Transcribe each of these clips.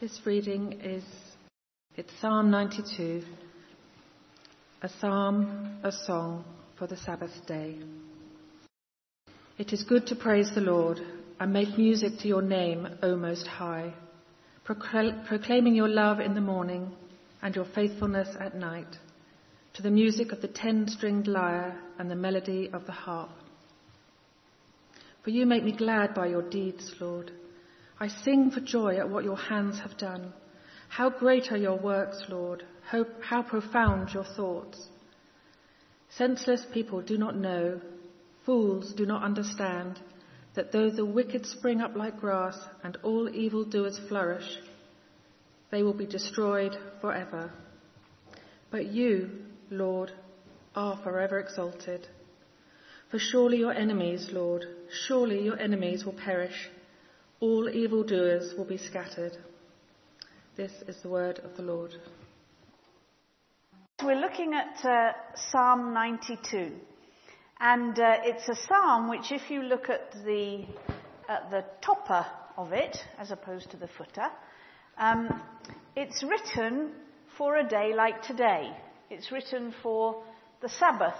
This reading is it's Psalm 92, a psalm, a song for the Sabbath day. It is good to praise the Lord and make music to your name, O Most High, proclaiming your love in the morning and your faithfulness at night, to the music of the ten-stringed lyre and the melody of the harp. For you make me glad by your deeds, Lord. I sing for joy at what your hands have done. How great are your works, Lord. How, how profound your thoughts. Senseless people do not know, fools do not understand, that though the wicked spring up like grass and all evildoers flourish, they will be destroyed forever. But you, Lord, are forever exalted. For surely your enemies, Lord, surely your enemies will perish all evildoers will be scattered. This is the word of the Lord. We're looking at uh, Psalm 92. And uh, it's a psalm which, if you look at the, at the topper of it, as opposed to the footer, um, it's written for a day like today. It's written for the Sabbath,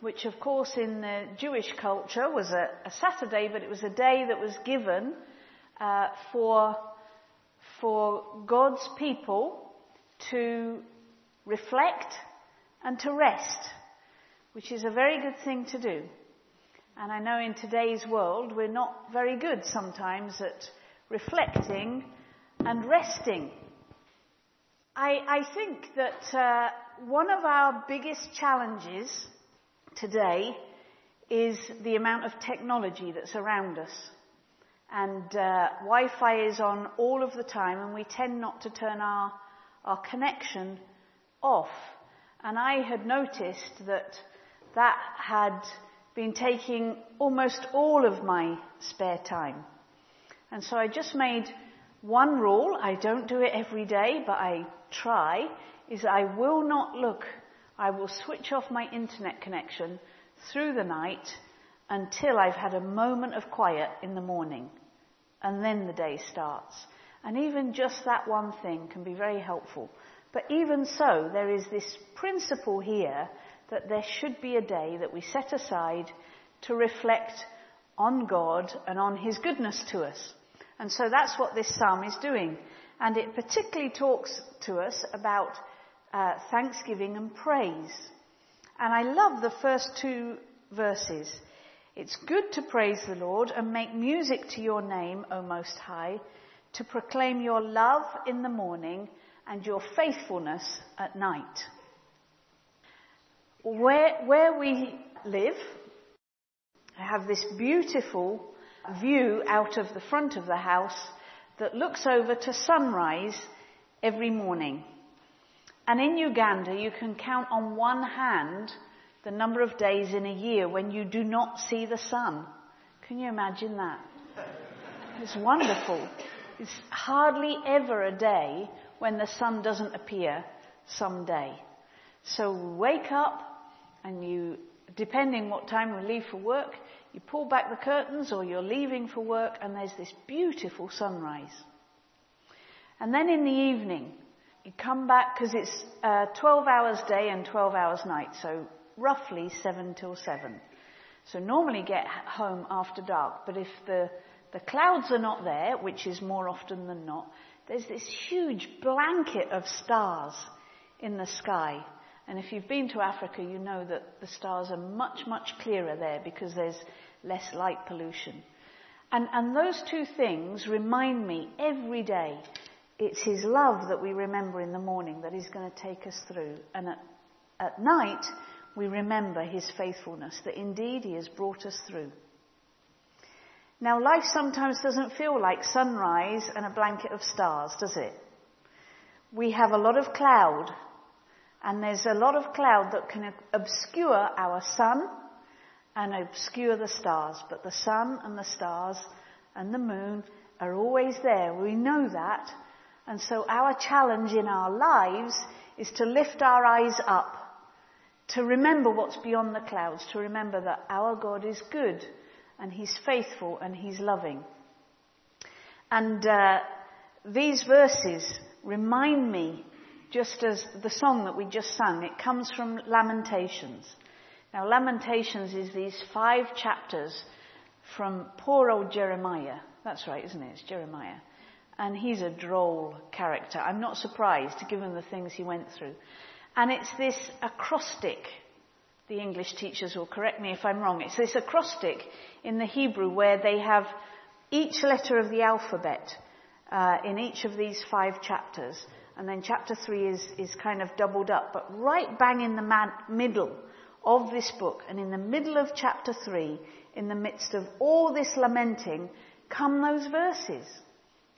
which of course in the Jewish culture was a, a Saturday, but it was a day that was given uh, for, for God's people to reflect and to rest, which is a very good thing to do. And I know in today's world we're not very good sometimes at reflecting and resting. I, I think that uh, one of our biggest challenges today is the amount of technology that's around us. And uh, Wi-Fi is on all of the time and we tend not to turn our, our connection off. And I had noticed that that had been taking almost all of my spare time. And so I just made one rule. I don't do it every day, but I try, is I will not look I will switch off my internet connection through the night until I've had a moment of quiet in the morning. And then the day starts. And even just that one thing can be very helpful. But even so, there is this principle here that there should be a day that we set aside to reflect on God and on His goodness to us. And so that's what this psalm is doing. And it particularly talks to us about uh, thanksgiving and praise. And I love the first two verses. It's good to praise the Lord and make music to your name, O Most High, to proclaim your love in the morning and your faithfulness at night. Where, where we live, I have this beautiful view out of the front of the house that looks over to sunrise every morning. And in Uganda, you can count on one hand the number of days in a year when you do not see the sun. Can you imagine that? It's wonderful. It's hardly ever a day when the sun doesn't appear someday. So wake up and you, depending what time we leave for work, you pull back the curtains or you're leaving for work and there's this beautiful sunrise. And then in the evening, you come back because it's uh, 12 hours day and 12 hours night, so roughly 7 till 7. So normally get home after dark, but if the, the clouds are not there, which is more often than not, there's this huge blanket of stars in the sky. And if you've been to Africa, you know that the stars are much, much clearer there because there's less light pollution. And, and those two things remind me every day it's His love that we remember in the morning that is going to take us through. And at, at night, we remember His faithfulness, that indeed He has brought us through. Now, life sometimes doesn't feel like sunrise and a blanket of stars, does it? We have a lot of cloud, and there's a lot of cloud that can obscure our sun and obscure the stars. But the sun and the stars and the moon are always there. We know that, and so our challenge in our lives is to lift our eyes up, to remember what's beyond the clouds, to remember that our God is good and He's faithful and He's loving. And uh, these verses remind me, just as the song that we just sang, it comes from Lamentations. Now, Lamentations is these five chapters from poor old Jeremiah. That's right, isn't it? It's Jeremiah. And he's a droll character. I'm not surprised, given the things he went through. And it's this acrostic. The English teachers will correct me if I'm wrong. It's this acrostic in the Hebrew where they have each letter of the alphabet uh, in each of these five chapters. And then chapter three is, is kind of doubled up. But right bang in the man- middle of this book and in the middle of chapter three, in the midst of all this lamenting, come those verses.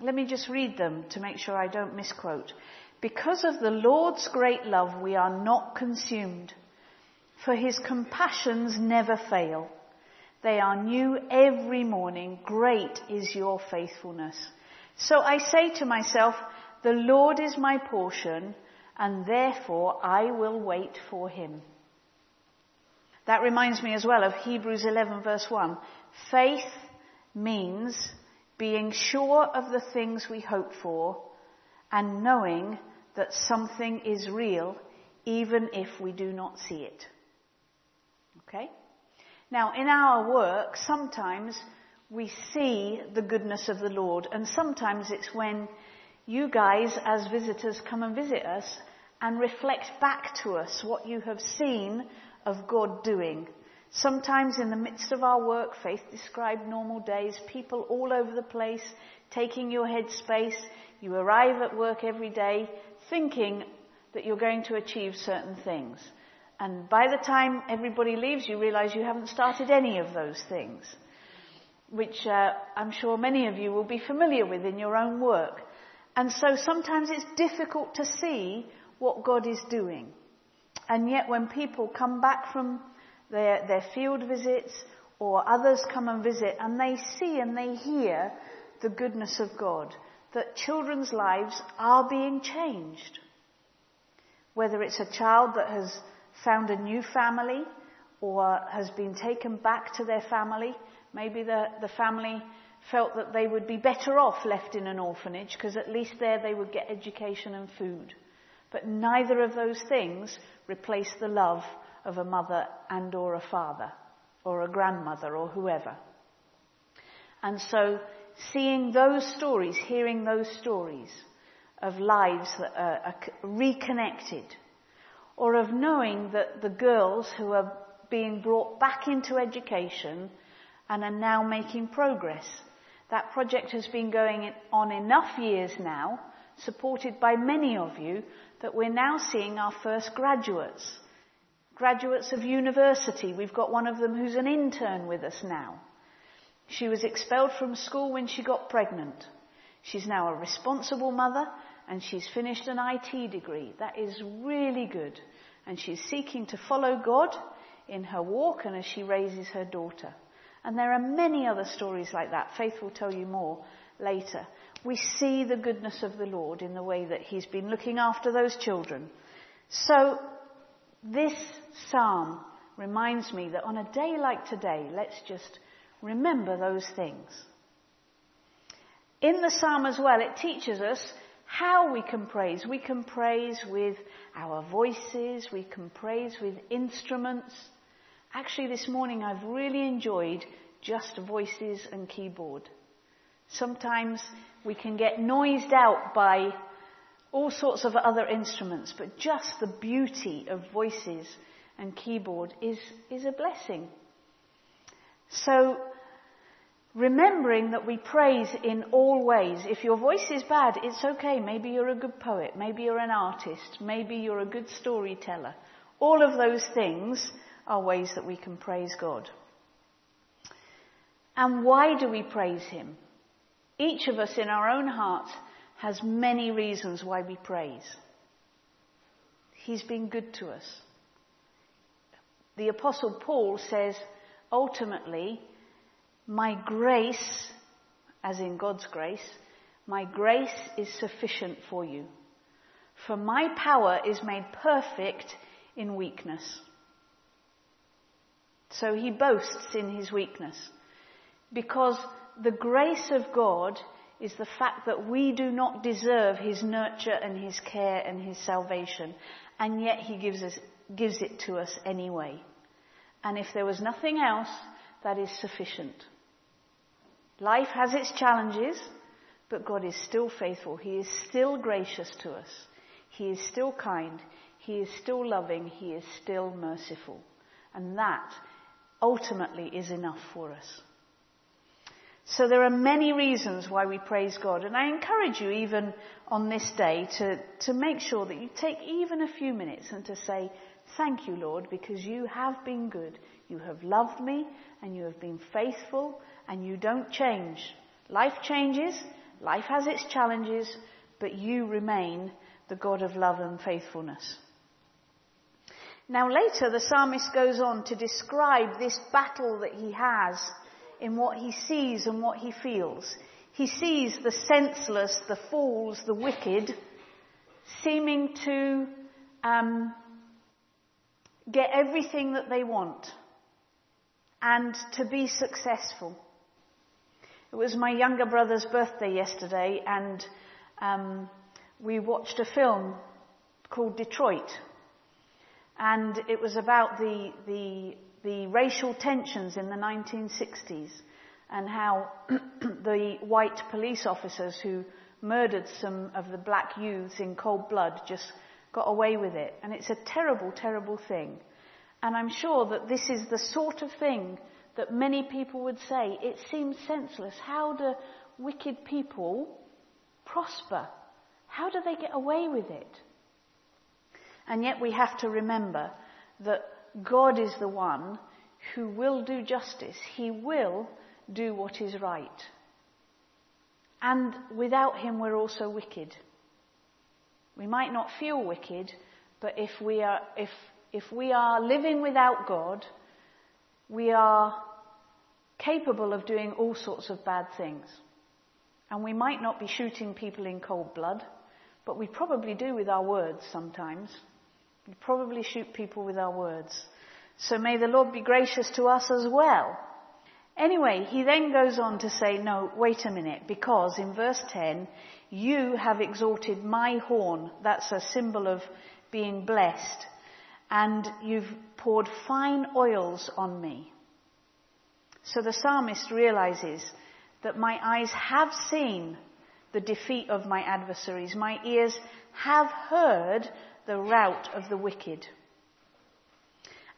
Let me just read them to make sure I don't misquote. Because of the Lord's great love, we are not consumed, for his compassions never fail. They are new every morning. Great is your faithfulness. So I say to myself, the Lord is my portion, and therefore I will wait for him. That reminds me as well of Hebrews 11 verse 1. Faith means being sure of the things we hope for and knowing that something is real even if we do not see it. Okay? Now, in our work, sometimes we see the goodness of the Lord, and sometimes it's when you guys, as visitors, come and visit us and reflect back to us what you have seen of God doing. Sometimes in the midst of our work, faith described normal days, people all over the place, taking your head space. You arrive at work every day thinking that you're going to achieve certain things. And by the time everybody leaves, you realize you haven't started any of those things, which uh, I'm sure many of you will be familiar with in your own work. And so sometimes it's difficult to see what God is doing. And yet when people come back from their, their field visits or others come and visit and they see and they hear the goodness of God, that children's lives are being changed. Whether it's a child that has found a new family or has been taken back to their family. Maybe the, the family felt that they would be better off left in an orphanage because at least there they would get education and food. But neither of those things replace the love of a mother and or a father or a grandmother or whoever. And so seeing those stories, hearing those stories of lives that are, reconnected or of knowing that the girls who are being brought back into education and are now making progress. That project has been going on enough years now, supported by many of you, that we're now seeing our first graduates. Graduates of university. We've got one of them who's an intern with us now. She was expelled from school when she got pregnant. She's now a responsible mother and she's finished an IT degree. That is really good. And she's seeking to follow God in her walk and as she raises her daughter. And there are many other stories like that. Faith will tell you more later. We see the goodness of the Lord in the way that He's been looking after those children. So, this psalm reminds me that on a day like today, let's just remember those things. In the psalm as well, it teaches us how we can praise. We can praise with our voices, we can praise with instruments. Actually, this morning I've really enjoyed just voices and keyboard. Sometimes we can get noised out by all sorts of other instruments, but just the beauty of voices and keyboard is, is a blessing. So remembering that we praise in all ways. If your voice is bad, it's okay. Maybe you're a good poet. Maybe you're an artist. Maybe you're a good storyteller. All of those things are ways that we can praise God. And why do we praise Him? Each of us in our own heart has many reasons why we praise. He's been good to us. The apostle Paul says, ultimately, my grace, as in God's grace, my grace is sufficient for you. For my power is made perfect in weakness. So he boasts in his weakness. Because the grace of God is the fact that we do not deserve his nurture and his care and his salvation, and yet he gives, us, gives it to us anyway. And if there was nothing else, that is sufficient. Life has its challenges, but God is still faithful. He is still gracious to us. He is still kind. He is still loving. He is still merciful. And that ultimately is enough for us. So there are many reasons why we praise God. And I encourage you, even on this day, to, to make sure that you take even a few minutes and to say, Thank you, Lord, because you have been good. You have loved me and you have been faithful and you don't change. Life changes, life has its challenges, but you remain the God of love and faithfulness. Now later the psalmist goes on to describe this battle that he has in what he sees and what he feels. He sees the senseless, the fools, the wicked, seeming to um, get everything that they want and to be successful. It was my younger brother's birthday yesterday, and um, we watched a film called Detroit, and it was about the the the racial tensions in the 1960s and how the white police officers who murdered some of the black youths in cold blood just got away with it. And it's a terrible, terrible thing. And I'm sure that this is the sort of thing that many people would say, it seems senseless. How do wicked people prosper? How do they get away with it? And yet we have to remember that God is the one who will do justice. He will do what is right. And without him, we're also wicked. We might not feel wicked, but if we are, if, if we are living without God, we are capable of doing all sorts of bad things. And we might not be shooting people in cold blood, but we probably do with our words sometimes. We probably shoot people with our words. So may the Lord be gracious to us as well. Anyway, he then goes on to say, no, wait a minute, because in verse 10, you have exalted my horn. That's a symbol of being blessed. And you've poured fine oils on me. So the psalmist realizes that my eyes have seen the defeat of my adversaries. My ears have heard the rout of the wicked.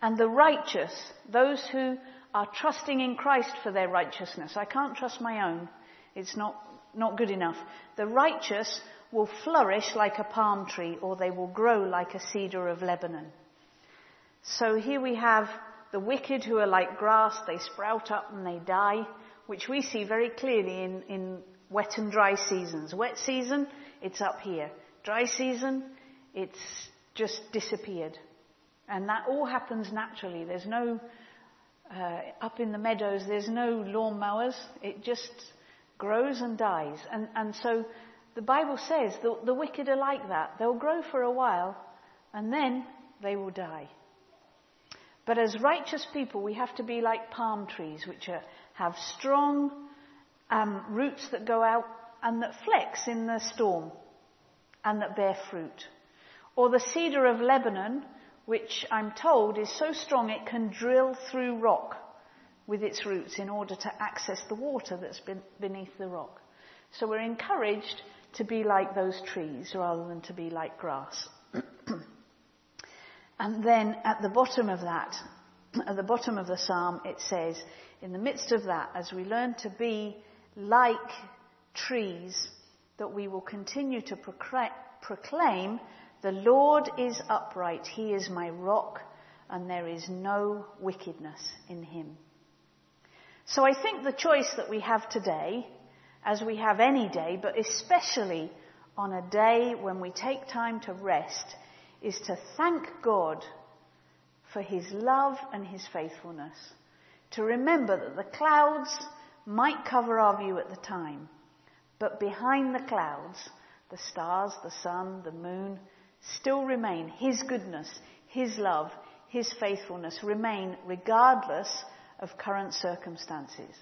And the righteous, those who are trusting in Christ for their righteousness. I can't trust my own. It's not, not good enough. The righteous will flourish like a palm tree or they will grow like a cedar of Lebanon. So here we have the wicked who are like grass. They sprout up and they die, which we see very clearly in, in wet and dry seasons. Wet season, it's up here. Dry season, it's just disappeared. And that all happens naturally. There's no, uh, up in the meadows, there's no lawn mowers. It just grows and dies. And, and so the Bible says the, the wicked are like that. They'll grow for a while and then they will die. But as righteous people, we have to be like palm trees, which are, have strong um, roots that go out and that flex in the storm and that bear fruit. Or the cedar of Lebanon, which I'm told is so strong it can drill through rock with its roots in order to access the water that's beneath the rock. So we're encouraged to be like those trees rather than to be like grass. and then at the bottom of that, at the bottom of the psalm, it says, in the midst of that, as we learn to be like trees, that we will continue to proclaim the Lord is upright. He is my rock and there is no wickedness in him. So I think the choice that we have today, as we have any day, but especially on a day when we take time to rest, is to thank God for his love and his faithfulness. To remember that the clouds might cover our view at the time, but behind the clouds, the stars, the sun, the moon, still remain. His goodness, His love, His faithfulness remain regardless of current circumstances.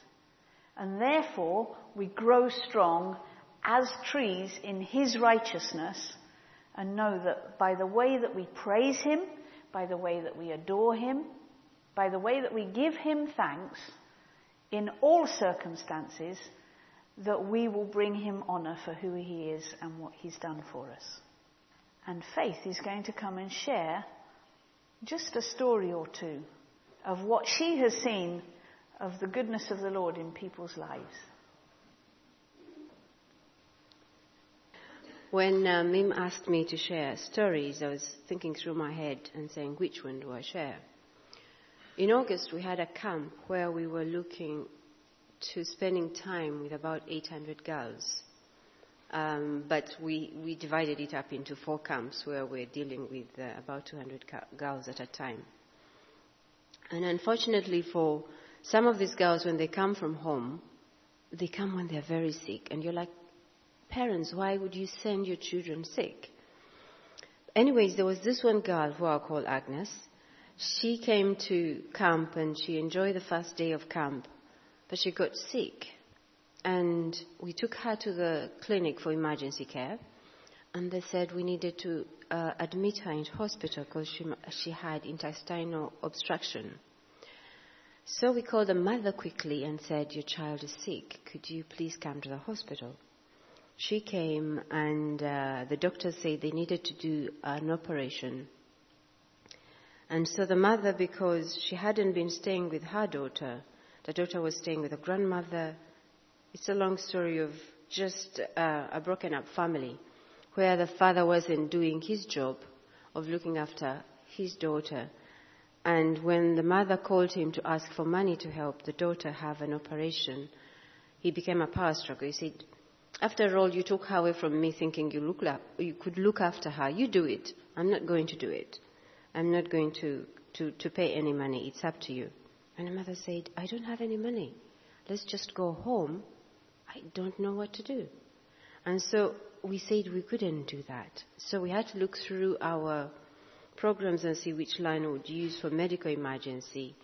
And therefore, we grow strong as trees in His righteousness and know that by the way that we praise Him, by the way that we adore Him, by the way that we give Him thanks in all circumstances, that we will bring Him honour for who He is and what He's done for us. And Faith is going to come and share just a story or two of what she has seen of the goodness of the Lord in people's lives. When uh, Mim asked me to share stories, I was thinking through my head and saying, which one do I share? In August, we had a camp where we were looking to spending time with about 800 girls. Um, but we, we divided it up into four camps where we're dealing with uh, about 200 girls at a time. And unfortunately for some of these girls, when they come from home, they come when they're very sick. And you're like, parents, why would you send your children sick? Anyways, there was this one girl who I'll call Agnes. She came to camp and she enjoyed the first day of camp, but she got sick. And we took her to the clinic for emergency care. And they said we needed to uh, admit her into hospital because she, she had intestinal obstruction. So we called the mother quickly and said, Your child is sick. Could you please come to the hospital? She came, and uh, the doctor said they needed to do an operation. And so the mother, because she hadn't been staying with her daughter, the daughter was staying with a grandmother. It's a long story of just uh, a broken up family where the father wasn't doing his job of looking after his daughter. And when the mother called him to ask for money to help the daughter have an operation, he became a power struggle. He said, after all, you took her away from me thinking you, look la- you could look after her. You do it. I'm not going to do it. I'm not going to, to, to pay any money. It's up to you. And the mother said, I don't have any money. Let's just go home. I don't know what to do. And so we said we couldn't do that. So we had to look through our programs and see which line we would use for medical emergency.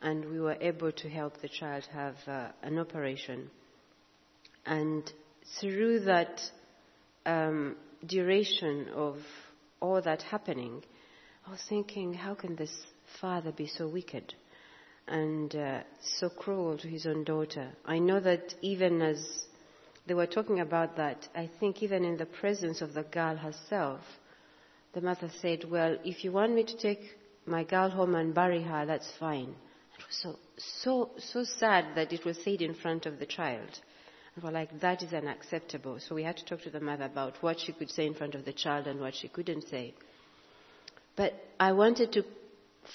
And we were able to help the child have uh, an operation. And through that um, duration of all that happening, I was thinking, how can this father be so wicked and uh, so cruel to his own daughter? I know that even as they were talking about that, I think even in the presence of the girl herself, the mother said, Well, if you want me to take my girl home and bury her, that's fine. It was so, so, so sad that it was said in front of the child. And we're like, that is unacceptable. So we had to talk to the mother about what she could say in front of the child and what she couldn't say. But I wanted to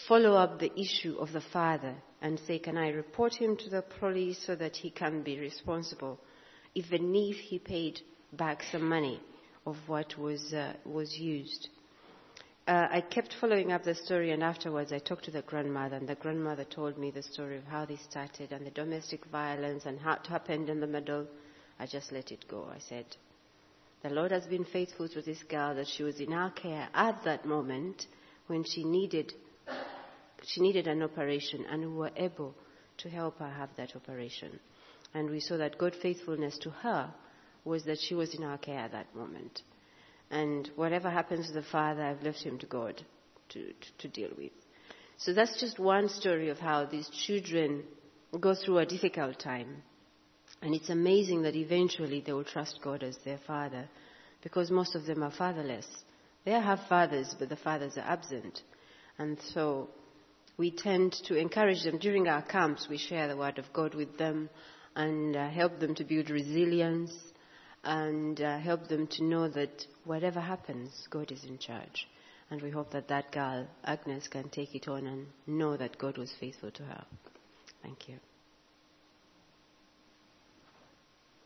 follow up the issue of the father and say, can I report him to the police so that he can be responsible, even if he paid back some money of what was, uh, was used. Uh, I kept following up the story, and afterwards I talked to the grandmother, and the grandmother told me the story of how they started and the domestic violence and how it happened in the middle. I just let it go. I said, The Lord has been faithful to this girl that she was in our care at that moment when she needed, she needed an operation, and we were able to help her have that operation. And we saw that God's faithfulness to her was that she was in our care at that moment. And whatever happens to the father, I've left him to God to, to, to deal with. So that's just one story of how these children go through a difficult time. And it's amazing that eventually they will trust God as their father because most of them are fatherless. They have fathers, but the fathers are absent. And so we tend to encourage them during our camps. We share the word of God with them and uh, help them to build resilience and uh, help them to know that whatever happens, God is in charge. And we hope that that girl, Agnes, can take it on and know that God was faithful to her. Thank you.